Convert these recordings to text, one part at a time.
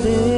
ನೋಡದೆ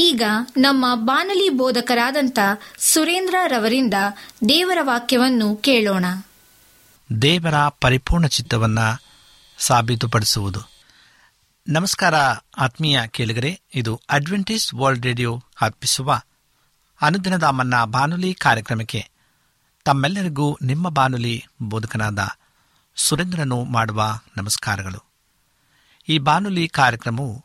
ಈಗ ನಮ್ಮ ಬಾನಲಿ ಬೋಧಕರಾದಂಥ ಸುರೇಂದ್ರ ರವರಿಂದ ದೇವರ ವಾಕ್ಯವನ್ನು ಕೇಳೋಣ. ದೇವರ ಪರಿಪೂರ್ಣ ಚಿತ್ತವನ್ನು ಸಾಬೀತುಪಡಿಸುವುದು. ನಮಸ್ಕಾರ ಆತ್ಮೀಯ ಕೇಳಿಗರೆ, ಇದು ಅಡ್ವೆಂಟೇಜ್ ವರ್ಲ್ಡ್ ರೇಡಿಯೋ ಅರ್ಪಿಸುವ ಅನುದಿನದ ಮನ್ನಾ ಬಾನುಲಿ ಕಾರ್ಯಕ್ರಮಕ್ಕೆ ತಮ್ಮೆಲ್ಲರಿಗೂ ನಿಮ್ಮ ಬಾನುಲಿ ಬೋಧಕನಾದ ಸುರೇಂದ್ರನು ಮಾಡುವ ನಮಸ್ಕಾರಗಳು. ಈ ಬಾನುಲಿ ಕಾರ್ಯಕ್ರಮವು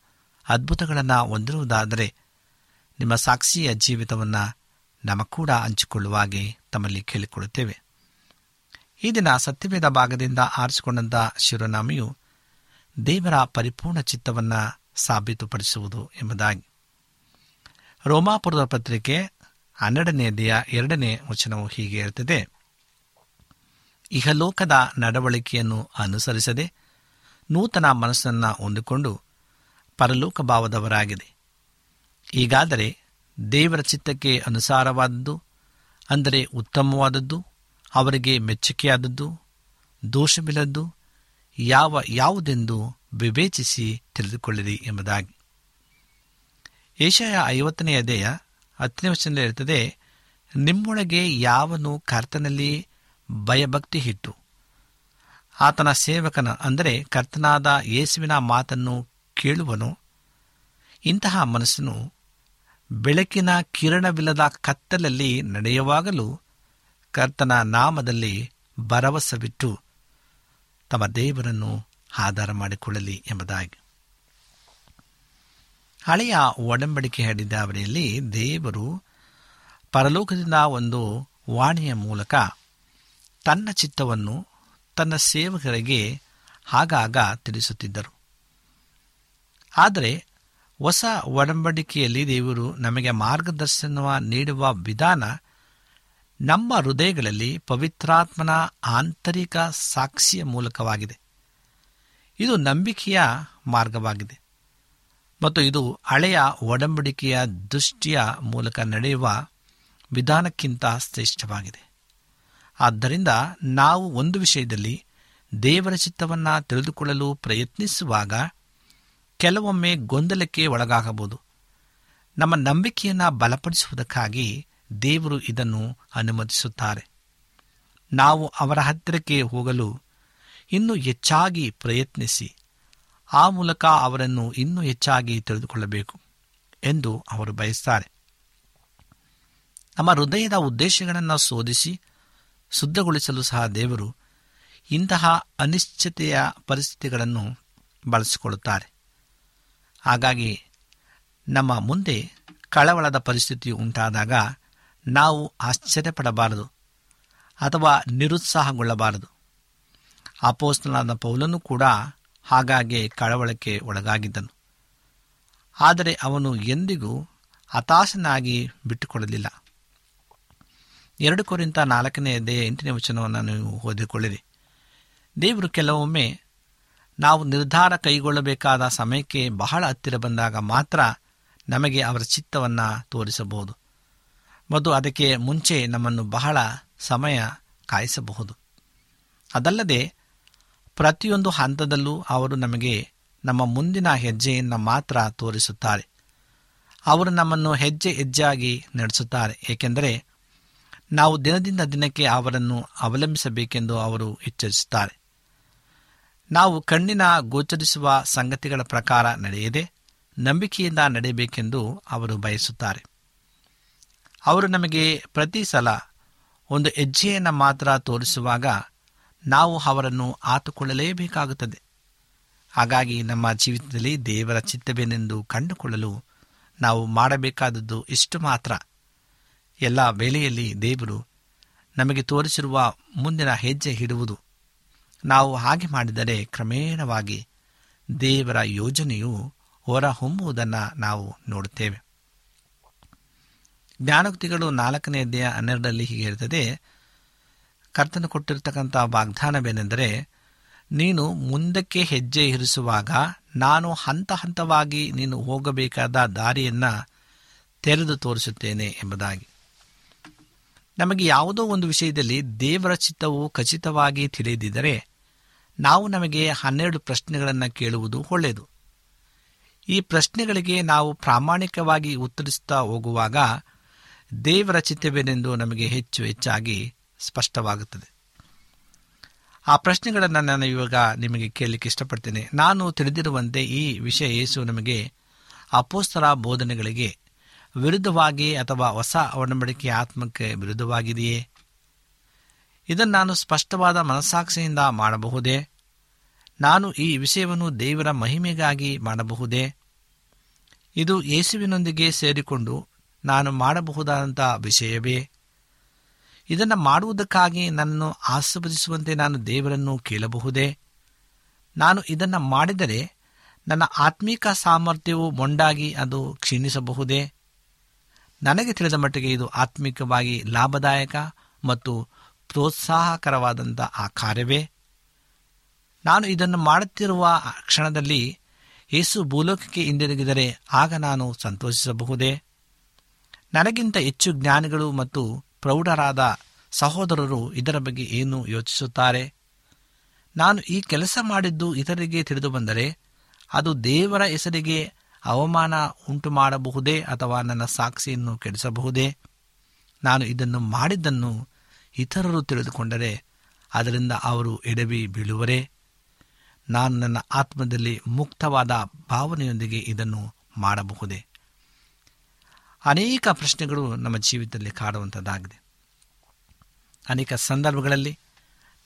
ಅದ್ಭುತಗಳನ್ನು ಹೊಂದಿರುವುದಾದರೆ ನಿಮ್ಮ ಸಾಕ್ಷಿಯ ಜೀವಿತವನ್ನು ನಮ್ಮ ಕೂಡ ಹಂಚಿಕೊಳ್ಳುವಾಗೆ ತಮ್ಮಲ್ಲಿ ಕೇಳಿಕೊಳ್ಳುತ್ತೇವೆ. ಈ ದಿನ ಸತ್ಯವೇದ ಭಾಗದಿಂದ ಆರಿಸಿಕೊಂಡಂಥ ಶಿವನಾಮಿಯು ದೇವರ ಪರಿಪೂರ್ಣ ಚಿತ್ತವನ್ನು ಸಾಬೀತುಪಡಿಸುವುದು ಎಂಬುದಾಗಿ. ರೋಮಾಪುರದ ಪತ್ರಿಕೆ ಹನ್ನೆರಡನೆಯದೆಯ ಎರಡನೇ ವಚನವು ಹೀಗೆ ಇರುತ್ತದೆ ಇಹಲೋಕದ ನಡವಳಿಕೆಯನ್ನು ಅನುಸರಿಸದೆ ನೂತನ ಮನಸ್ಸನ್ನು ಹೊಂದಿಕೊಂಡು ಪರಲೋಕ ಭಾವದವರಾಗಿದೆ ಈಗಾದರೆ ದೇವರ ಚಿತ್ತಕ್ಕೆ ಅನುಸಾರವಾದದ್ದು, ಅಂದರೆ ಉತ್ತಮವಾದದ್ದು, ಅವರಿಗೆ ಮೆಚ್ಚುಗೆಯಾದದ್ದು, ದೋಷವಿಲ್ಲದ್ದು, ಯಾವ ಯಾವುದೆಂದು ವಿವೇಚಿಸಿ ತಿಳಿದುಕೊಳ್ಳಿರಿ ಎಂಬುದಾಗಿ. ಏಷಯ ಐವತ್ತನೆಯ ಅಧ್ಯಾಯ ಹತ್ತನೇ ವಚನದಲ್ಲಿ ಇರುತ್ತದೆ, ನಿಮ್ಮೊಳಗೆ ಯಾವನು ಕರ್ತನಲ್ಲಿ ಭಯಭಕ್ತಿ ಹಿಟ್ಟು ಆತನ ಸೇವಕನ, ಅಂದರೆ ಕರ್ತನಾದ ಯೇಸುವಿನ ಮಾತನ್ನು ಕೇಳುವನು? ಇಂತಹ ಮನಸ್ಸನ್ನು ಬೆಳಕಿನ ಕಿರಣವಿಲ್ಲದ ಕತ್ತಲಲ್ಲಿ ನಡೆಯುವಾಗಲೂ ಕರ್ತನ ನಾಮದಲ್ಲಿ ಭರವಸವಿಟ್ಟು ತಮ್ಮ ದೇವರನ್ನು ಆಧಾರ ಮಾಡಿಕೊಳ್ಳಲಿ ಎಂಬುದಾಗಿ. ಹಳೆಯ ಒಡಂಬಡಿಕೆ ಹೇಳಿದ ಅವರಲ್ಲಿ ದೇವರು ಪರಲೋಕದಿಂದ ಒಂದು ವಾಣಿಯ ಮೂಲಕ ತನ್ನ ಚಿತ್ತವನ್ನು ತನ್ನ ಸೇವಕರಿಗೆ ಆಗಾಗ ತಿಳಿಸುತ್ತಿದ್ದರು. ಆದರೆ ಹೊಸ ಒಡಂಬಡಿಕೆಯಲ್ಲಿ ದೇವರು ನಮಗೆ ಮಾರ್ಗದರ್ಶನ ನೀಡುವ ವಿಧಾನ ನಮ್ಮ ಹೃದಯಗಳಲ್ಲಿ ಪವಿತ್ರಾತ್ಮನ ಆಂತರಿಕ ಸಾಕ್ಷಿಯ ಮೂಲಕವಾಗಿದೆ. ಇದು ನಂಬಿಕೆಯ ಮಾರ್ಗವಾಗಿದೆ. ಮತ್ತು ಇದು ಹಳೆಯ ಒಡಂಬಡಿಕೆಯ ದೃಷ್ಟಿಯ ಮೂಲಕ ನಡೆಯುವ ವಿಧಾನಕ್ಕಿಂತ ಶ್ರೇಷ್ಠವಾಗಿದೆ. ಆದ್ದರಿಂದ ನಾವು ಒಂದು ವಿಷಯದಲ್ಲಿ ದೇವರ ಚಿತ್ತವನ್ನು ತಿಳಿದುಕೊಳ್ಳಲು ಪ್ರಯತ್ನಿಸುವಾಗ ಕೆಲವೊಮ್ಮೆ ಗೊಂದಲಕ್ಕೆ ಒಳಗಾಗಬಹುದು. ನಮ್ಮ ನಂಬಿಕೆಯನ್ನು ಬಲಪಡಿಸುವುದಕ್ಕಾಗಿ ದೇವರು ಇದನ್ನು ಅನುಮತಿಸುತ್ತಾರೆ. ನಾವು ಅವರ ಹತ್ತಿರಕ್ಕೆ ಹೋಗಲು ಇನ್ನೂ ಹೆಚ್ಚಾಗಿ ಪ್ರಯತ್ನಿಸಿ, ಆ ಮೂಲಕ ಅವರನ್ನು ಇನ್ನೂ ಹೆಚ್ಚಾಗಿ ತಿಳಿದುಕೊಳ್ಳಬೇಕು ಎಂದು ಅವರು ಬಯಸ್ತಾರೆ. ನಮ್ಮ ಹೃದಯದ ಉದ್ದೇಶಗಳನ್ನು ಶೋಧಿಸಿ, ಶುದ್ಧಗೊಳಿಸಲು ಸಹ ದೇವರು ಇಂತಹ ಅನಿಶ್ಚಿತೆಯ ಪರಿಸ್ಥಿತಿಗಳನ್ನು ಬಳಸಿಕೊಳ್ಳುತ್ತಾರೆ. ಹಾಗಾಗಿ ನಮ್ಮ ಮುಂದೆ ಕಳವಳದ ಪರಿಸ್ಥಿತಿ ಉಂಟಾದಾಗ ನಾವು ಆಶ್ಚರ್ಯಪಡಬಾರದು ಅಥವಾ ನಿರುತ್ಸಾಹಗೊಳ್ಳಬಾರದು. ಅಪೋಸ್ತನಾದ ಪೌಲನು ಕೂಡ ಹಾಗಾಗಿ ಕಳವಳಕ್ಕೆ ಒಳಗಾಗಿದ್ದನು. ಆದರೆ ಅವನು ಎಂದಿಗೂ ಹತಾಶನಾಗಿ ಬಿಟ್ಟುಕೊಡಲಿಲ್ಲ. ಎರಡು ಕುರಿತ ನಾಲ್ಕನೇ ಅಧ್ಯಾಯ ಎಂಟನೇ ವಚನವನ್ನು ನೀವು ಓದಿಕೊಳ್ಳಿರಿ. ದೇವರು ಕೆಲವೊಮ್ಮೆ ನಾವು ನಿರ್ಧಾರ ಕೈಗೊಳ್ಳಬೇಕಾದ ಸಮಯಕ್ಕೆ ಬಹಳ ಹತ್ತಿರ ಬಂದಾಗ ಮಾತ್ರ ನಮಗೆ ಅವರ ಚಿತ್ತವನ್ನು ತೋರಿಸಬಹುದು. ಮತ್ತು ಅದಕ್ಕೆ ಮುಂಚೆ ನಮ್ಮನ್ನು ಬಹಳ ಸಮಯ ಕಾಯಿಸಬಹುದು. ಅದಲ್ಲದೆ ಪ್ರತಿಯೊಂದು ಹಂತದಲ್ಲೂ ಅವರು ನಮಗೆ ನಮ್ಮ ಮುಂದಿನ ಹೆಜ್ಜೆಯನ್ನು ಮಾತ್ರ ತೋರಿಸುತ್ತಾರೆ. ಅವರು ನಮ್ಮನ್ನು ಹೆಜ್ಜೆ ಹೆಜ್ಜೆಯಾಗಿ ನಡೆಸುತ್ತಾರೆ. ಏಕೆಂದರೆ ನಾವು ದಿನದಿಂದ ದಿನಕ್ಕೆ ಅವರನ್ನು ಅವಲಂಬಿಸಬೇಕೆಂದು ಅವರು ಎಚ್ಚರಿಸುತ್ತಾರೆ. ನಾವು ಕಣ್ಣಿನ ಗೋಚರಿಸುವ ಸಂಗತಿಗಳ ಪ್ರಕಾರ ನಡೆಯದೆ ನಂಬಿಕೆಯಿಂದ ನಡೆಯಬೇಕೆಂದು ಅವರು ಬಯಸುತ್ತಾರೆ. ಅವರು ನಮಗೆ ಪ್ರತಿ ಸಲ ಒಂದು ಹೆಜ್ಜೆಯನ್ನು ಮಾತ್ರ ತೋರಿಸುವಾಗ ನಾವು ಅವರನ್ನು ಆತುಕೊಳ್ಳಲೇಬೇಕಾಗುತ್ತದೆ. ಹಾಗಾಗಿ ನಮ್ಮ ಜೀವಿತದಲ್ಲಿ ದೇವರ ಚಿತ್ತವೇನೆಂದು ಕಂಡುಕೊಳ್ಳಲು ನಾವು ಮಾಡಬೇಕಾದದ್ದು ಇಷ್ಟು ಮಾತ್ರ. ಎಲ್ಲ ವೇಳೆಯಲ್ಲಿ ದೇವರು ನಮಗೆ ತೋರಿಸಿರುವ ಮುಂದಿನ ಹೆಜ್ಜೆ ಇಡುವುದು ನಾವು ಹಾಗೆ ಮಾಡಿದರೆ ಕ್ರಮೇಣವಾಗಿ ದೇವರ ಯೋಜನೆಯು ಹೊರಹೊಮ್ಮುವುದನ್ನು ನಾವು ನೋಡುತ್ತೇವೆ. ಜ್ಞಾನೋಕ್ತಿಗಳು ನಾಲ್ಕನೇ ಅಧ್ಯಾಯ ಹನ್ನೆರಡರಲ್ಲಿ ಹೀಗೆ ಇರ್ತದೆ ಕರ್ತನು ಕೊಟ್ಟಿರತಕ್ಕಂಥ ವಾಗ್ದಾನವೇನೆಂದರೆ, ನೀನು ಮುಂದಕ್ಕೆ ಹೆಜ್ಜೆ ಇರಿಸುವಾಗ ನಾನು ಹಂತ ಹಂತವಾಗಿ ನೀನು ಹೋಗಬೇಕಾದ ದಾರಿಯನ್ನು ತೆರೆದು ತೋರಿಸುತ್ತೇನೆ ಎಂಬುದಾಗಿ. ನಮಗೆ ಯಾವುದೋ ಒಂದು ವಿಷಯದಲ್ಲಿ ದೇವರ ಚಿತ್ತವು ಖಚಿತವಾಗಿ ತಿಳಿದಿದ್ದರೆ ನಾವು ನಮಗೆ ಹನ್ನೆರಡು ಪ್ರಶ್ನೆಗಳನ್ನು ಕೇಳುವುದು ಒಳ್ಳೆಯದು. ಈ ಪ್ರಶ್ನೆಗಳಿಗೆ ನಾವು ಪ್ರಾಮಾಣಿಕವಾಗಿ ಉತ್ತರಿಸುತ್ತಾ ಹೋಗುವಾಗ ದೇವರ ಚಿತ್ತವೇನೆಂದು ನಮಗೆ ಹೆಚ್ಚು ಹೆಚ್ಚಾಗಿ ಸ್ಪಷ್ಟವಾಗುತ್ತದೆ. ಆ ಪ್ರಶ್ನೆಗಳನ್ನು ನಾನು ಇವಾಗ ನಿಮಗೆ ಕೇಳಲಿಕ್ಕೆ ಇಷ್ಟಪಡ್ತೇನೆ. ನಾನು ತಿಳಿದಿರುವಂತೆ ಈ ವಿಷಯ ಯೇಸು ನಮಗೆ ಅಪೋಸ್ತರ ಬೋಧನೆಗಳಿಗೆ ವಿರುದ್ಧವಾಗಿ ಅಥವಾ ಹೊಸ ಒಡಂಬಡಿಕೆ ಆತ್ಮಕ್ಕೆ ವಿರುದ್ಧವಾಗಿದೆಯೇ? ಇದನ್ನು ನಾನು ಸ್ಪಷ್ಟವಾದ ಮನಸ್ಸಾಕ್ಷಿಯಿಂದ ಮಾಡಬಹುದೇ? ನಾನು ಈ ವಿಷಯವನ್ನು ದೇವರ ಮಹಿಮೆಗಾಗಿ ಮಾಡಬಹುದೇ? ಇದು ಯೇಸುವಿನೊಂದಿಗೆ ಸೇರಿಕೊಂಡು ನಾನು ಮಾಡಬಹುದಾದಂಥ ವಿಷಯವೇ? ಇದನ್ನು ಮಾಡುವುದಕ್ಕಾಗಿ ನನ್ನನ್ನು ಆಸ್ವದಿಸುವಂತೆ ನಾನು ದೇವರನ್ನು ಕೇಳಬಹುದೇ? ನಾನು ಇದನ್ನು ಮಾಡಿದರೆ ನನ್ನ ಆತ್ಮೀಕ ಸಾಮರ್ಥ್ಯವು ಮೊಂಡಾಗಿ ಅದು ಕ್ಷೀಣಿಸಬಹುದೇ? ನನಗೆ ತಿಳಿದ ಮಟ್ಟಿಗೆ ಇದು ಆತ್ಮಿಕವಾಗಿ ಲಾಭದಾಯಕ ಮತ್ತು ಪ್ರೋತ್ಸಾಹಕರವಾದಂಥ ಆ ಕಾರ್ಯವೇ? ನಾನು ಇದನ್ನು ಮಾಡುತ್ತಿರುವ ಕ್ಷಣದಲ್ಲಿ ಯೇಸು ಭೂಲೋಕಕ್ಕೆ ಹಿಂದಿರುಗಿದರೆ ಆಗ ನಾನು ಸಂತೋಷಿಸಬಹುದೇ? ನನಗಿಂತ ಹೆಚ್ಚು ಜ್ಞಾನಿಗಳು ಮತ್ತು ಪ್ರೌಢರಾದ ಸಹೋದರರು ಇದರ ಬಗ್ಗೆ ಏನು ಯೋಚಿಸುತ್ತಾರೆ? ನಾನು ಈ ಕೆಲಸ ಮಾಡಿದ್ದು ಇತರರಿಗೆ ತಿಳಿದು ಬಂದರೆ ಅದು ದೇವರ ಹೆಸರಿಗೆ ಅವಮಾನ ಉಂಟು ಮಾಡಬಹುದೇ ಅಥವಾ ನನ್ನ ಸಾಕ್ಷಿಯನ್ನು ಕೆಡಿಸಬಹುದೇ? ನಾನು ಇದನ್ನು ಮಾಡಿದ್ದನ್ನು ಇತರರು ತಿಳಿದುಕೊಂಡರೆ ಅದರಿಂದ ಅವರು ಎಡವಿ ಬೀಳುವರೇ? ನಾನು ನನ್ನ ಆತ್ಮದಲ್ಲಿ ಮುಕ್ತವಾದ ಭಾವನೆಯೊಂದಿಗೆ ಇದನ್ನು ಮಾಡಬಹುದೇ? ಅನೇಕ ಪ್ರಶ್ನೆಗಳು ನಮ್ಮ ಜೀವಿತದಲ್ಲಿ ಕಾಡುವಂಥದ್ದಾಗಿದೆ ಅನೇಕ ಸಂದರ್ಭಗಳಲ್ಲಿ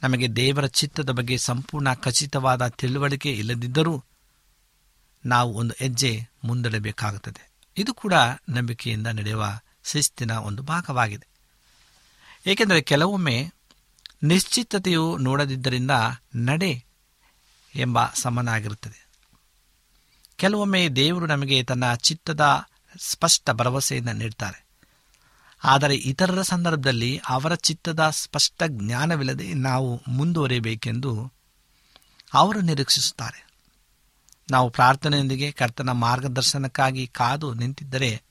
ನಮಗೆ ದೇವರ ಚಿತ್ತದ ಬಗ್ಗೆ ಸಂಪೂರ್ಣ ಖಚಿತವಾದ ತಿಳುವಳಿಕೆ ಇಲ್ಲದಿದ್ದರೂ ನಾವು ಒಂದು ಹೆಜ್ಜೆ ಮುಂದಡಬೇಕಾಗುತ್ತದೆ. ಇದು ಕೂಡ ನಂಬಿಕೆಯಿಂದ ನಡೆಯುವ ಶಿಸ್ತಿನ ಒಂದು ಭಾಗವಾಗಿದೆ. ಏಕೆಂದರೆ ಕೆಲವೊಮ್ಮೆ ನಿಶ್ಚಿತತೆಯು ನೋಡದಿದ್ದರಿಂದ ನಡೆ ಎಂಬ ಸಮನಾಗಿರುತ್ತದೆ. ಕೆಲವೊಮ್ಮೆ ದೇವರು ನಮಗೆ ತನ್ನ ಚಿತ್ತದ ಸ್ಪಷ್ಟ ಭರವಸೆಯನ್ನು ನೀಡ್ತಾರೆ. ಆದರೆ ಇತರರ ಸಂದರ್ಭದಲ್ಲಿ ಅವರ ಚಿತ್ತದ ಸ್ಪಷ್ಟ ಜ್ಞಾನವಿಲ್ಲದೆ ನಾವು ಮುಂದುವರಿಯಬೇಕೆಂದು ಅವರು ನಿರೀಕ್ಷಿಸುತ್ತಾರೆ. ನಾವು ಪ್ರಾರ್ಥನೆಯೊಂದಿಗೆ ಕರ್ತನ ಮಾರ್ಗದರ್ಶನಕ್ಕಾಗಿ ಕಾದು ನಿಂತಿದ್ದರೆ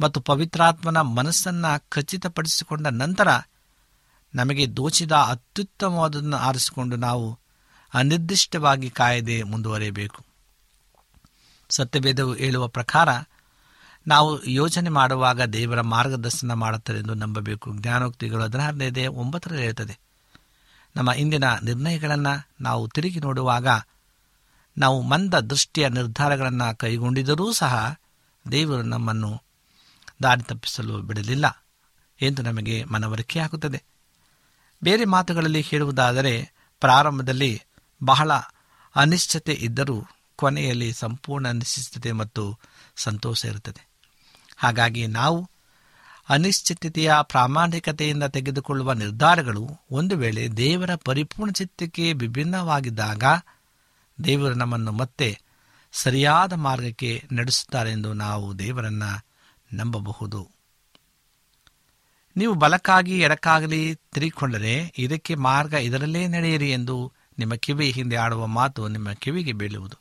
ಮತ್ತು ಪವಿತ್ರಾತ್ಮನ ಮನಸ್ಸನ್ನು ಖಚಿತಪಡಿಸಿಕೊಂಡ ನಂತರ ನಮಗೆ ದೋಚಿದ ಅತ್ಯುತ್ತಮವಾದದನ್ನು ಆರಿಸಿಕೊಂಡು ನಾವು ಅನಿರ್ದಿಷ್ಟವಾಗಿ ಕಾಯದೆ ಮುಂದುವರಿಯಬೇಕು. ಸತ್ಯಭೇದವು ಹೇಳುವ ಪ್ರಕಾರ, ನಾವು ಯೋಚನೆ ಮಾಡುವಾಗ ದೇವರ ಮಾರ್ಗದರ್ಶನ ಮಾಡುತ್ತದೆ ಎಂದು ನಂಬಬೇಕು. ಜ್ಞಾನೋಕ್ತಿಗಳು ಹದಿನಾರನೇದೇ ಒಂಬತ್ತರಲ್ಲಿ ಹೇಳ್ತದೆ, ನಮ್ಮ ಇಂದಿನ ನಿರ್ಣಯಗಳನ್ನು ನಾವು ತಿರುಗಿ ನೋಡುವಾಗ, ನಾವು ಮಂದ ದೃಷ್ಟಿಯ ನಿರ್ಧಾರಗಳನ್ನು ಕೈಗೊಂಡಿದ್ದರೂ ಸಹ ದೇವರು ನಮ್ಮನ್ನು ದಾರಿ ತಪ್ಪಿಸಲು ಬಿಡಲಿಲ್ಲ ಎಂದು ನಮಗೆ ಮನವರಿಕೆಯಾಗುತ್ತದೆ ಬೇರೆ ಮಾತುಗಳಲ್ಲಿ ಹೇಳುವುದಾದರೆ, ಪ್ರಾರಂಭದಲ್ಲಿ ಬಹಳ ಅನಿಶ್ಚಿತತೆ ಇದ್ದರೂ ಕೊನೆಯಲ್ಲಿ ಸಂಪೂರ್ಣ ಅನಿಶ್ಚಿತತೆ ಮತ್ತು ಸಂತೋಷ ಇರುತ್ತದೆ. ಹಾಗಾಗಿ ನಾವು ಅನಿಶ್ಚಿತತೆಯ ಪ್ರಾಮಾಣಿಕತೆಯಿಂದ ತೆಗೆದುಕೊಳ್ಳುವ ನಿರ್ಧಾರಗಳು ಒಂದು ವೇಳೆ ದೇವರ ಪರಿಪೂರ್ಣ ಚಿತ್ತಕ್ಕೆ ವಿಭಿನ್ನವಾಗಿದ್ದಾಗ ದೇವರು ನಮ್ಮನ್ನು ಮತ್ತೆ ಸರಿಯಾದ ಮಾರ್ಗಕ್ಕೆ ನಡೆಸುತ್ತಾರೆಂದು ನಾವು ದೇವರನ್ನ ನಂಬಬಹುದು. ನೀವು ಬಲಕ್ಕಾಗಿ ಎಡಕ್ಕಾಗಲಿ ತಿರುಗಿಕೊಂಡರೆ ಇದಕ್ಕೆ ಮಾರ್ಗ ಇದರಲ್ಲೇ ನಡೆಯಿರಿ ಎಂದು ನಿಮ್ಮ ಕಿವಿ ಹಿಂದೆ ಆಡುವ ಮಾತು ನಿಮ್ಮ ಕಿವಿಗೆ ಬೀಳುವುದು.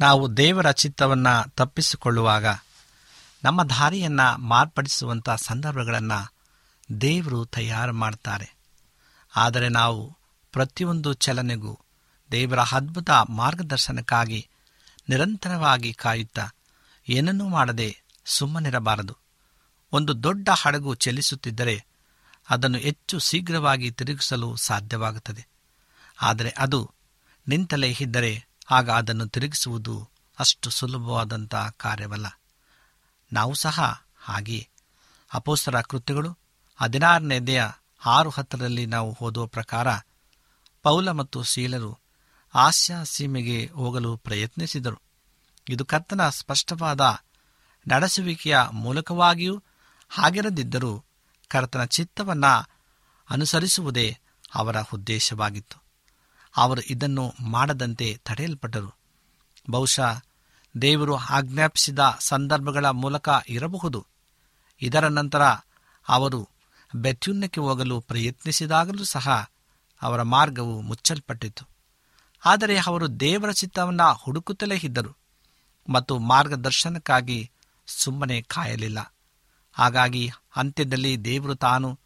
ನಾವು ದೇವರ ಚಿತ್ತವನ್ನು ತಪ್ಪಿಸಿಕೊಳ್ಳುವಾಗ, ನಮ್ಮ ದಾರಿಯನ್ನು ಮಾರ್ಪಡಿಸುವಂಥ ಸಂದರ್ಭಗಳನ್ನು ದೇವರು ತಯಾರು ಮಾಡ್ತಾರೆ. ಆದರೆ ನಾವು ಪ್ರತಿಯೊಂದು ಚಲನೆಗೂ ದೇವರ ಅದ್ಭುತ ಮಾರ್ಗದರ್ಶನಕ್ಕಾಗಿ ನಿರಂತರವಾಗಿ ಕಾಯುತ್ತಾ ಏನನ್ನೂ ಮಾಡದೆ ಸುಮ್ಮನಿರಬಾರದು. ಒಂದು ದೊಡ್ಡ ಹಡಗು ಚಲಿಸುತ್ತಿದ್ದರೆ ಅದನ್ನು ಹೆಚ್ಚು ಶೀಘ್ರವಾಗಿ ತಿರುಗಿಸಲು ಸಾಧ್ಯವಾಗುತ್ತದೆ. ಆದರೆ ಅದು ನಿಂತಲೇ ಇದ್ದರೆ ಆಗ ಅದನ್ನು ತಿರುಗಿಸುವುದು ಅಷ್ಟು ಸುಲಭವಾದಂಥ ಕಾರ್ಯವಲ್ಲ. ನಾವು ಸಹ ಹಾಗೆ ಅಪೋಸ್ತರ ಕೃತ್ಯಗಳು ಹದಿನಾರನೇದೆಯ ಆರು ಹತ್ತರಲ್ಲಿ ನಾವು ಓದುವ ಪ್ರಕಾರ ಪೌಲ ಮತ್ತು ಶೀಲರು ಆಸ್ಯ ಸೀಮೆಗೆ ಹೋಗಲು ಪ್ರಯತ್ನಿಸಿದರು. ಇದು ಕರ್ತನ ಸ್ಪಷ್ಟವಾದ ನಡೆಸುವಿಕೆಯ ಮೂಲಕವಾಗಿಯೂ ಹಾಗಿರದಿದ್ದರೂ ಕರ್ತನ ಚಿತ್ತವನ್ನ ಅನುಸರಿಸುವುದೇ ಅವರ ಉದ್ದೇಶವಾಗಿತ್ತು. ಅವರು ಇದನ್ನು ಮಾಡದಂತೆ ತಡೆಯಲ್ಪಟ್ಟರು. ಬಹುಶಃ ದೇವರು ಆಜ್ಞಾಪಿಸಿದ ಸಂದರ್ಭಗಳ ಮೂಲಕ ಇರಬಹುದು. ಇದರ ನಂತರ ಅವರು ಬೆತ್ಯುನ್ನಕ್ಕೆ ಹೋಗಲು ಪ್ರಯತ್ನಿಸಿದಾಗಲೂ ಸಹ ಅವರ ಮಾರ್ಗವು ಮುಚ್ಚಲ್ಪಟ್ಟಿತು ಆದರೆ ಅವರು ದೇವರ ಚಿತ್ತವನ್ನು ಹುಡುಕುತ್ತಲೇ ಇದ್ದರು ಮತ್ತು ಮಾರ್ಗದರ್ಶನಕ್ಕಾಗಿ ಸುಮ್ಮನೆ ಕಾಯಲಿಲ್ಲ. ಹಾಗಾಗಿ ಅಂತ್ಯದಲ್ಲಿ ದೇವರು ತಾನು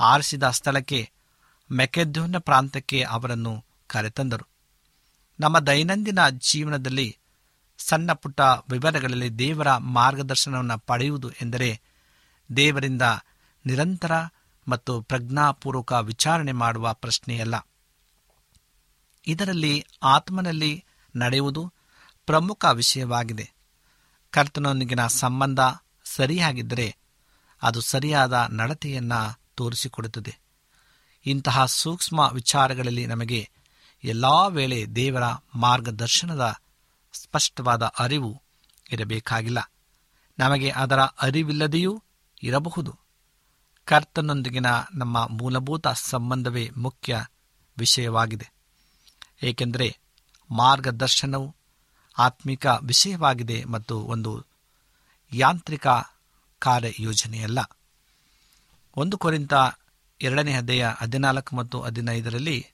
ಆರಿಸಿದ ಸ್ಥಳಕ್ಕೆ ಮೆಕೆದ್ಯೂನ ಪ್ರಾಂತಕ್ಕೆ ಅವರನ್ನು ಕರೆತಂದರು ನಮ್ಮ ದೈನಂದಿನ ಜೀವನದಲ್ಲಿ ಸಣ್ಣ ಪುಟ್ಟ ವಿವರಗಳಲ್ಲಿ ದೇವರ ಮಾರ್ಗದರ್ಶನವನ್ನು ಪಡೆಯುವುದು ಎಂದರೆ ದೇವರಿಂದ ನಿರಂತರ ಮತ್ತು ಪ್ರಜ್ಞಾಪೂರ್ವಕ ವಿಚಾರಣೆ ಮಾಡುವ ಪ್ರಶ್ನೆಯಲ್ಲ. ಇದರಲ್ಲಿ ಆತ್ಮನಲ್ಲಿ ನಡೆಯುವುದು ಪ್ರಮುಖ ವಿಷಯವಾಗಿದೆ. ಕರ್ತನೊಂದಿಗಿನ ಸಂಬಂಧ ಸರಿಯಾಗಿದ್ದರೆ ಅದು ಸರಿಯಾದ ನಡತೆಯನ್ನು ತೋರಿಸಿಕೊಡುತ್ತದೆ. ಇಂತಹ ಸೂಕ್ಷ್ಮ ವಿಚಾರಗಳಲ್ಲಿ ನಮಗೆ ಎಲ್ಲ ವೇಳೆ ದೇವರ ಮಾರ್ಗದರ್ಶನದ ಸ್ಪಷ್ಟವಾದ ಅರಿವು ಇರಬೇಕಾಗಿಲ್ಲ. ನಮಗೆ ಅದರ ಅರಿವಿಲ್ಲದೆಯೂ ಇರಬಹುದು. ಕರ್ತನೊಂದಿಗಿನ ನಮ್ಮ ಮೂಲಭೂತ ಸಂಬಂಧವೇ ಮುಖ್ಯ ವಿಷಯವಾಗಿದೆ. ಏಕೆಂದರೆ ಮಾರ್ಗದರ್ಶನವು ಆತ್ಮಿಕ ವಿಷಯವಾಗಿದೆ ಮತ್ತು ಒಂದು ಯಾಂತ್ರಿಕ ಕಾರ್ಯಯೋಜನೆಯಲ್ಲ. ಒಂದು ಕೊರಿಂತ ಎರಡನೇ ಅಧ್ಯಾಯ ಹದಿನಾಲ್ಕು ಮತ್ತು ಹದಿನೈದರಲ್ಲಿ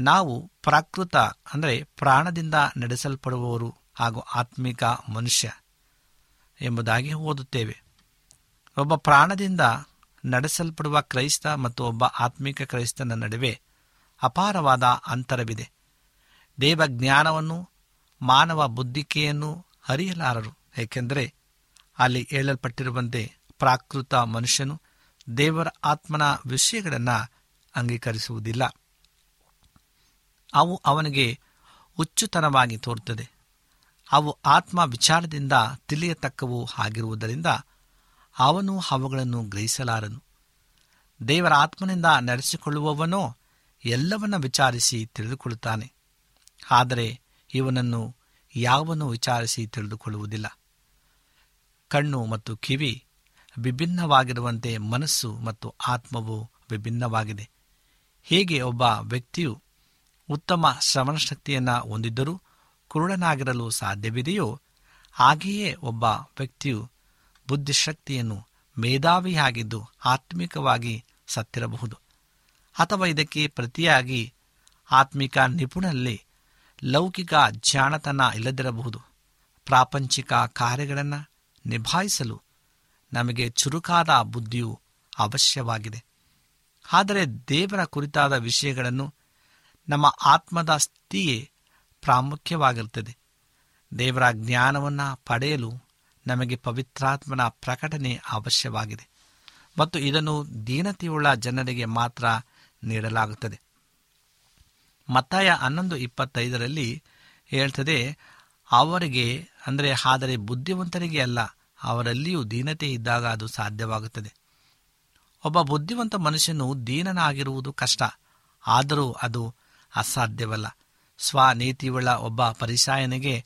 ನಾವು ಪ್ರಾಕೃತ, ಅಂದರೆ ಪ್ರಾಣದಿಂದ ನಡೆಸಲ್ಪಡುವವರು ಹಾಗೂ ಆತ್ಮಿಕ ಮನುಷ್ಯ ಎಂಬುದಾಗಿ ಓದುತ್ತೇವೆ. ಒಬ್ಬ ಪ್ರಾಣದಿಂದ ನಡೆಸಲ್ಪಡುವ ಕ್ರೈಸ್ತ ಮತ್ತು ಒಬ್ಬ ಆತ್ಮಿಕ ಕ್ರೈಸ್ತನ ನಡುವೆ ಅಪಾರವಾದ ಅಂತರವಿದೆ. ದೇವ ಜ್ಞಾನವನ್ನು ಮಾನವ ಬುದ್ಧಿಕೆಯನ್ನು ಅರಿಯಲಾರರು, ಏಕೆಂದರೆ ಅಲ್ಲಿ ಹೇಳಲ್ಪಟ್ಟಿರುವಂತೆ ಪ್ರಾಕೃತ ಮನುಷ್ಯನು ದೇವರ ಆತ್ಮನ ವಿಷಯಗಳನ್ನು ಅಂಗೀಕರಿಸುವುದಿಲ್ಲ. ಅವು ಅವನಿಗೆ ಹುಚ್ಚುತನವಾಗಿ ತೋರುತ್ತದೆ. ಅವು ಆತ್ಮ ವಿಚಾರದಿಂದ ತಿಳಿಯತಕ್ಕವು ಆಗಿರುವುದರಿಂದ ಅವನು ಅವುಗಳನ್ನು ಗ್ರಹಿಸಲಾರನು. ದೇವರ ಆತ್ಮನಿಂದ ನಡೆಸಿಕೊಳ್ಳುವವನೋ ಎಲ್ಲವನ್ನ ವಿಚಾರಿಸಿ ತಿಳಿದುಕೊಳ್ಳುತ್ತಾನೆ. ಆದರೆ ಇವನನ್ನು ಯಾವನು ವಿಚಾರಿಸಿ ತಿಳಿದುಕೊಳ್ಳುವುದಿಲ್ಲ. ಕಣ್ಣು ಮತ್ತು ಕಿವಿ ವಿಭಿನ್ನವಾಗಿರುವಂತೆ ಮನಸ್ಸು ಮತ್ತು ಆತ್ಮವು ವಿಭಿನ್ನವಾಗಿದೆ. ಹೇಗೆ ಒಬ್ಬ ವ್ಯಕ್ತಿಯು ಉತ್ತಮ ಶ್ರವಣಶಕ್ತಿಯನ್ನು ಹೊಂದಿದ್ದರೂ ಕುರುಡನಾಗಿರಲು ಸಾಧ್ಯವಿದೆಯೋ? ಹಾಗೆಯೇ ಒಬ್ಬ ವ್ಯಕ್ತಿಯು ಬುದ್ಧಿಶಕ್ತಿಯನ್ನು ಮೇಧಾವಿಯಾಗಿದ್ದು ಆತ್ಮಿಕವಾಗಿ ಸತ್ತಿರಬಹುದು. ಅಥವಾ ಇದಕ್ಕೆ ಪ್ರತಿಯಾಗಿ ಆತ್ಮಿಕ ನಿಪುಣಲ್ಲಿ ಲೌಕಿಕ ಜಾಣತನ ಇಲ್ಲದಿರಬಹುದು. ಪ್ರಾಪಂಚಿಕ ಕಾರ್ಯಗಳನ್ನು ನಿಭಾಯಿಸಲು ನಮಗೆ ಚುರುಕಾದ ಬುದ್ಧಿಯು ಅವಶ್ಯವಾಗಿದೆ. ಆದರೆ ದೇವರ ಕುರಿತಾದ ವಿಷಯಗಳನ್ನು ನಮ್ಮ ಆತ್ಮದ ಸ್ಥಿತಿಯೇ ಪ್ರಾಮುಖ್ಯವಾಗಿರುತ್ತದೆ. ದೇವರ ಜ್ಞಾನವನ್ನು ಪಡೆಯಲು ನಮಗೆ ಪವಿತ್ರಾತ್ಮನ ಪ್ರಕಟಣೆ ಅವಶ್ಯವಾಗಿದೆ ಮತ್ತು ಇದನ್ನು ದೀನತೆಯುಳ್ಳ ಜನರಿಗೆ ಮಾತ್ರ ನೀಡಲಾಗುತ್ತದೆ. ಮತ್ತಾಯ ಹನ್ನೊಂದು ಇಪ್ಪತ್ತೈದರಲ್ಲಿ ಹೇಳ್ತದೆ, ಅವರಿಗೆ, ಅಂದರೆ ಆದರೆ ಬುದ್ಧಿವಂತರಿಗೆ ಅಲ್ಲ, ಅವರಲ್ಲಿಯೂ ದೀನತೆ ಇದ್ದಾಗ ಅದು ಸಾಧ್ಯವಾಗುತ್ತದೆ. ಒಬ್ಬ ಬುದ್ಧಿವಂತ ಮನುಷ್ಯನು ದೀನನಾಗಿರುವುದು ಕಷ್ಟ, ಆದರೂ ಅದು ಅಸಾಧ್ಯವಲ್ಲ. ಸ್ವನೀತಿಯುಳ್ಳ ಒಬ್ಬ ಪರಿಸಾಯನಿಗೆ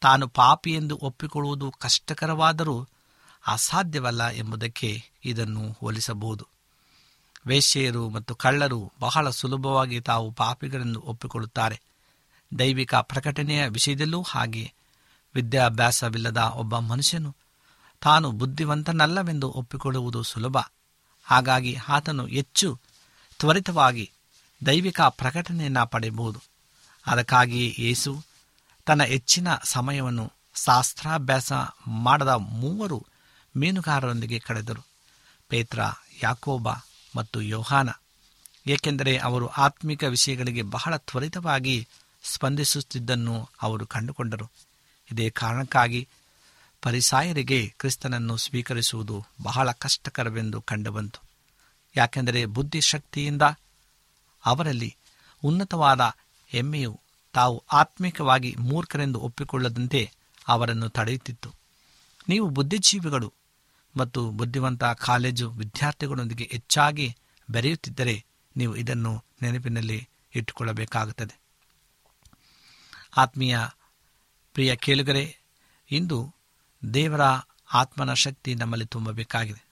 ತಾನು ಪಾಪಿ ಎಂದು ಒಪ್ಪಿಕೊಳ್ಳುವುದು ಕಷ್ಟಕರವಾದರೂ ಅಸಾಧ್ಯವಲ್ಲ ಎಂಬುದಕ್ಕೆ ಇದನ್ನು ಹೋಲಿಸಬಹುದು. ವೇಶ್ಯೆಯರು ಮತ್ತು ಕಳ್ಳರು ಬಹಳ ಸುಲಭವಾಗಿ ತಾವು ಪಾಪಿಗಳನ್ನು ಒಪ್ಪಿಕೊಳ್ಳುತ್ತಾರೆ. ದೈವಿಕ ಪ್ರಕಟಣೆಯ ವಿಷಯದಲ್ಲೂ ಹಾಗೆ. ವಿದ್ಯಾಭ್ಯಾಸವಿಲ್ಲದ ಒಬ್ಬ ಮನುಷ್ಯನು ತಾನು ಬುದ್ಧಿವಂತನಲ್ಲವೆಂದು ಒಪ್ಪಿಕೊಳ್ಳುವುದು ಸುಲಭ. ಹಾಗಾಗಿ ಆತನು ಹೆಚ್ಚು ತ್ವರಿತವಾಗಿ ದೈವಿಕ ಪ್ರಕಟಣೆಯನ್ನು ಪಡೆಯಬಹುದು. ಅದಕ್ಕಾಗಿಯೇ ಯೇಸು ತನ್ನ ಹೆಚ್ಚಿನ ಸಮಯವನ್ನು ಶಾಸ್ತ್ರಾಭ್ಯಾಸ ಮಾಡದ ಮೂವರು ಮೀನುಗಾರರೊಂದಿಗೆ ಕಳೆದರು. ಪೇತ್ರ, ಯಾಕೋಬ ಮತ್ತು ಯೋಹಾನ. ಏಕೆಂದರೆ ಅವರು ಆತ್ಮಿಕ ವಿಷಯಗಳಿಗೆ ಬಹಳ ತ್ವರಿತವಾಗಿ ಸ್ಪಂದಿಸುತ್ತಿದ್ದನ್ನು ಅವರು ಕಂಡುಕೊಂಡರು. ಇದೇ ಕಾರಣಕ್ಕಾಗಿ ಪರಿಸಾಯರಿಗೆ ಕ್ರಿಸ್ತನನ್ನು ಸ್ವೀಕರಿಸುವುದು ಬಹಳ ಕಷ್ಟಕರವೆಂದು ಕಂಡುಬಂತು. ಯಾಕೆಂದರೆ ಬುದ್ಧಿಶಕ್ತಿಯಿಂದ ಅವರಲ್ಲಿ ಉನ್ನತವಾದ ಹೆಮ್ಮೆಯು ತಾವು ಆತ್ಮಿಕವಾಗಿ ಮೂರ್ಖರೆಂದು ಒಪ್ಪಿಕೊಳ್ಳದಂತೆ ಅವರನ್ನು ತಡೆಯುತ್ತಿತ್ತು. ನೀವು ಬುದ್ಧಿಜೀವಿಗಳು ಮತ್ತು ಬುದ್ಧಿವಂತ ಕಾಲೇಜು ವಿದ್ಯಾರ್ಥಿಗಳೊಂದಿಗೆ ಹೆಚ್ಚಾಗಿ ಬೆರೆಯುತ್ತಿದ್ದರೆ ನೀವು ಇದನ್ನು ನೆನಪಿನಲ್ಲಿ ಇಟ್ಟುಕೊಳ್ಳಬೇಕಾಗುತ್ತದೆ. ಆತ್ಮೀಯ ಪ್ರಿಯ ಕೇಳುಗರೆ, ಇಂದು ದೇವರ ಆತ್ಮನ ಶಕ್ತಿ ನಮ್ಮಲ್ಲಿ ತುಂಬಬೇಕಾಗಿದೆ.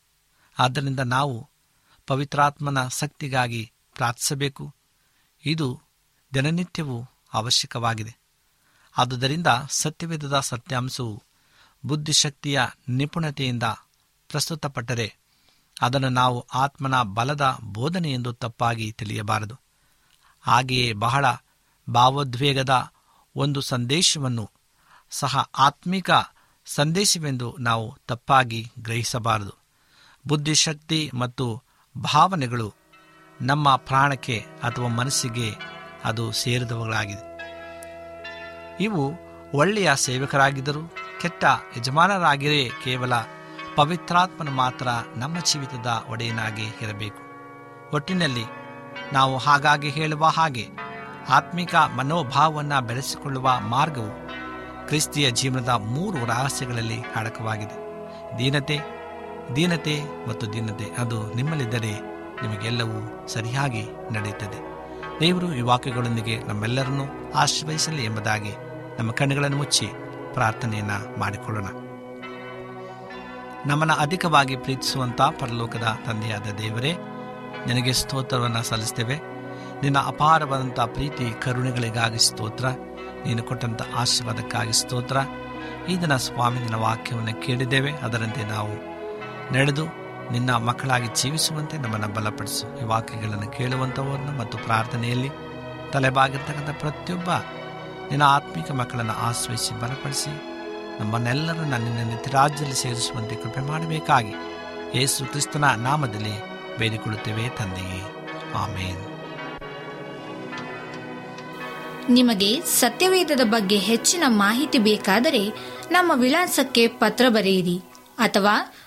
ಆದ್ದರಿಂದ ನಾವು ಪವಿತ್ರಾತ್ಮನ ಶಕ್ತಿಗಾಗಿ ಪ್ರಾರ್ಥಿಸಬೇಕು. ಇದು ದಿನನಿತ್ಯವೂ ಅವಶ್ಯಕವಾಗಿದೆ. ಆದುದರಿಂದ ಸತ್ಯವೇದದ ಸತ್ಯಾಂಶವು ಬುದ್ಧಿಶಕ್ತಿಯ ನಿಪುಣತೆಯಿಂದ ಪ್ರಸ್ತುತಪಟ್ಟರೆ ಅದನ್ನು ನಾವು ಆತ್ಮನ ಬಲದ ಬೋಧನೆ ಎಂದು ತಪ್ಪಾಗಿ ತಿಳಿಯಬಾರದು. ಹಾಗೆಯೇ ಬಹಳ ಭಾವೋದ್ವೇಗದ ಒಂದು ಸಂದೇಶವನ್ನು ಸಹ ಆತ್ಮಿಕ ಸಂದೇಶವೆಂದು ನಾವು ತಪ್ಪಾಗಿ ಗ್ರಹಿಸಬಾರದು. ಬುದ್ಧಿಶಕ್ತಿ ಮತ್ತು ಭಾವನೆಗಳು ನಮ್ಮ ಪ್ರಾಣಕ್ಕೆ ಅಥವಾ ಮನಸ್ಸಿಗೆ ಅದು ಸೇರಿದವುಗಳಾಗಿದೆ. ಇವು ಒಳ್ಳೆಯ ಸೇವಕರಾಗಿದ್ದರು ಕೆಟ್ಟ ಯಜಮಾನರಾಗಿರೇ ಕೇವಲ ಪವಿತ್ರಾತ್ಮನ ಮಾತ್ರ ನಮ್ಮ ಜೀವಿತದ ಒಡೆಯನಾಗಿ ಇರಬೇಕು. ಒಟ್ಟಿನಲ್ಲಿ ನಾವು ಹಾಗಾಗಿ ಹೇಳುವ ಹಾಗೆ ಆತ್ಮಿಕ ಮನೋಭಾವವನ್ನು ಬೆಳೆಸಿಕೊಳ್ಳುವ ಮಾರ್ಗವು ಕ್ರಿಸ್ತಿಯ ಜೀವನದ ಮೂರು ರಹಸ್ಯಗಳಲ್ಲಿ ಅಡಕವಾಗಿದೆ. ದೀನತೆ ದೀನತೆ ಮತ್ತು ದೀನತೆ ಅದು ನಿಮ್ಮಲ್ಲಿದ್ದರೆ ನಿಮಗೆಲ್ಲವೂ ಸರಿಯಾಗಿ ನಡೆಯುತ್ತದೆ. ದೇವರು ಈ ವಾಕ್ಯಗಳೊಂದಿಗೆ ನಮ್ಮೆಲ್ಲರನ್ನೂ ಆಶ್ರಯಿಸಲಿ ಎಂಬುದಾಗಿ ನಮ್ಮ ಕಣ್ಣುಗಳನ್ನು ಮುಚ್ಚಿ ಪ್ರಾರ್ಥನೆಯನ್ನ ಮಾಡಿಕೊಳ್ಳೋಣ. ನಮ್ಮನ್ನು ಅಧಿಕವಾಗಿ ಪ್ರೀತಿಸುವಂತ ಪರಲೋಕದ ತಂದೆಯಾದ ದೇವರೇ, ನಿನಗೆ ಸ್ತೋತ್ರವನ್ನು ಸಲ್ಲಿಸ್ತೇವೆ. ನಿನ್ನ ಅಪಾರವಾದಂಥ ಪ್ರೀತಿ, ಕರುಣೆಗಳಿಗಾಗಿ ಸ್ತೋತ್ರ. ನೀನು ಕೊಟ್ಟಂಥ ಆಶೀರ್ವಾದಕ್ಕಾಗಿ ಸ್ತೋತ್ರ. ಈ ದಿನ ಸ್ವಾಮಿ ನಿನ್ನ ವಾಕ್ಯವನ್ನು ಕೇಳಿದ್ದೇವೆ. ಅದರಂತೆ ನಾವು ನಡೆದು ನಿನ್ನ ಮಕ್ಕಳಾಗಿ ಜೀವಿಸುವಂತೆ ನಮ್ಮನ್ನು ಬಲಪಡಿಸು. ಈ ವಾಕ್ಯಗಳನ್ನು ಕೇಳುವಂಥವ್ರನ್ನ ಮತ್ತು ಪ್ರಾರ್ಥನೆಯಲ್ಲಿ ತಲೆಬಾಗಿರ್ತಕ್ಕಂಥ ಪ್ರತಿಯೊಬ್ಬ ನಿನ್ನ ಆತ್ಮಿಕ ಮಕ್ಕಳನ್ನು ಆಶ್ರಯಿಸಿ ಬಲಪಡಿಸಿ, ನಮ್ಮನ್ನೆಲ್ಲರನ್ನ ನಿನ್ನ ರಾಜ್ಯದಲ್ಲಿ ಸೇರಿಸುವಂತೆ ಕೃಪೆ ಮಾಡಬೇಕಾಗಿ ಯೇಸು ಕ್ರಿಸ್ತನ ನಾಮದಲ್ಲಿ ಬೇಡಿಕೊಳ್ಳುತ್ತೇವೆ ತಂದೆಯೇ. ಆಮೇನ್. ನಿಮಗೆ ಸತ್ಯವೇದದ ಬಗ್ಗೆ ಹೆಚ್ಚಿನ ಮಾಹಿತಿ ಬೇಕಾದರೆ ನಮ್ಮ ವಿಳಾಸಕ್ಕೆ ಪತ್ರ ಬರೆಯಿರಿ ಅಥವಾ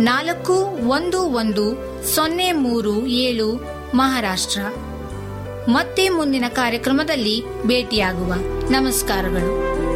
ನಾಲ್ಕು ಒಂದು ಒಂದು ಸೊನ್ನೆ ಮೂರು ಏಳು ಮಹಾರಾಷ್ಟ್ರ. ಮತ್ತೆ ಮುಂದಿನ ಕಾರ್ಯಕ್ರಮದಲ್ಲಿ ಭೇಟಿಯಾಗುವ. ನಮಸ್ಕಾರಗಳು.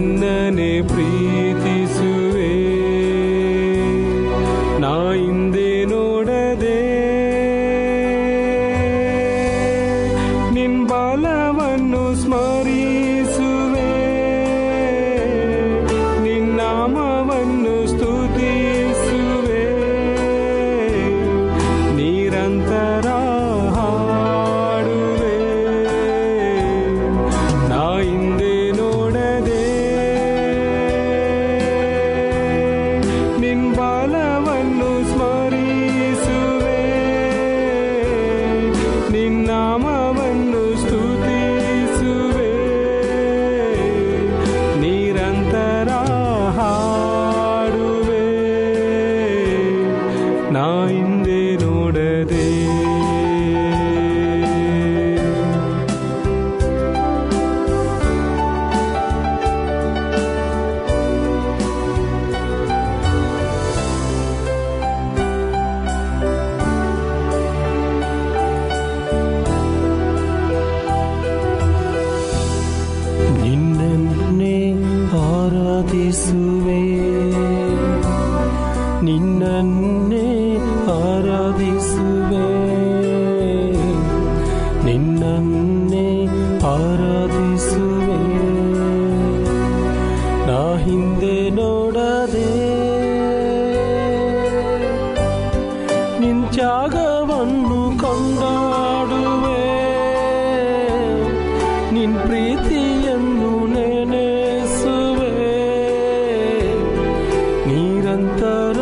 ನಾನಿನ್ನನೆ ಪ್ರೀತಿಸುವೆ ನಿರಂತರ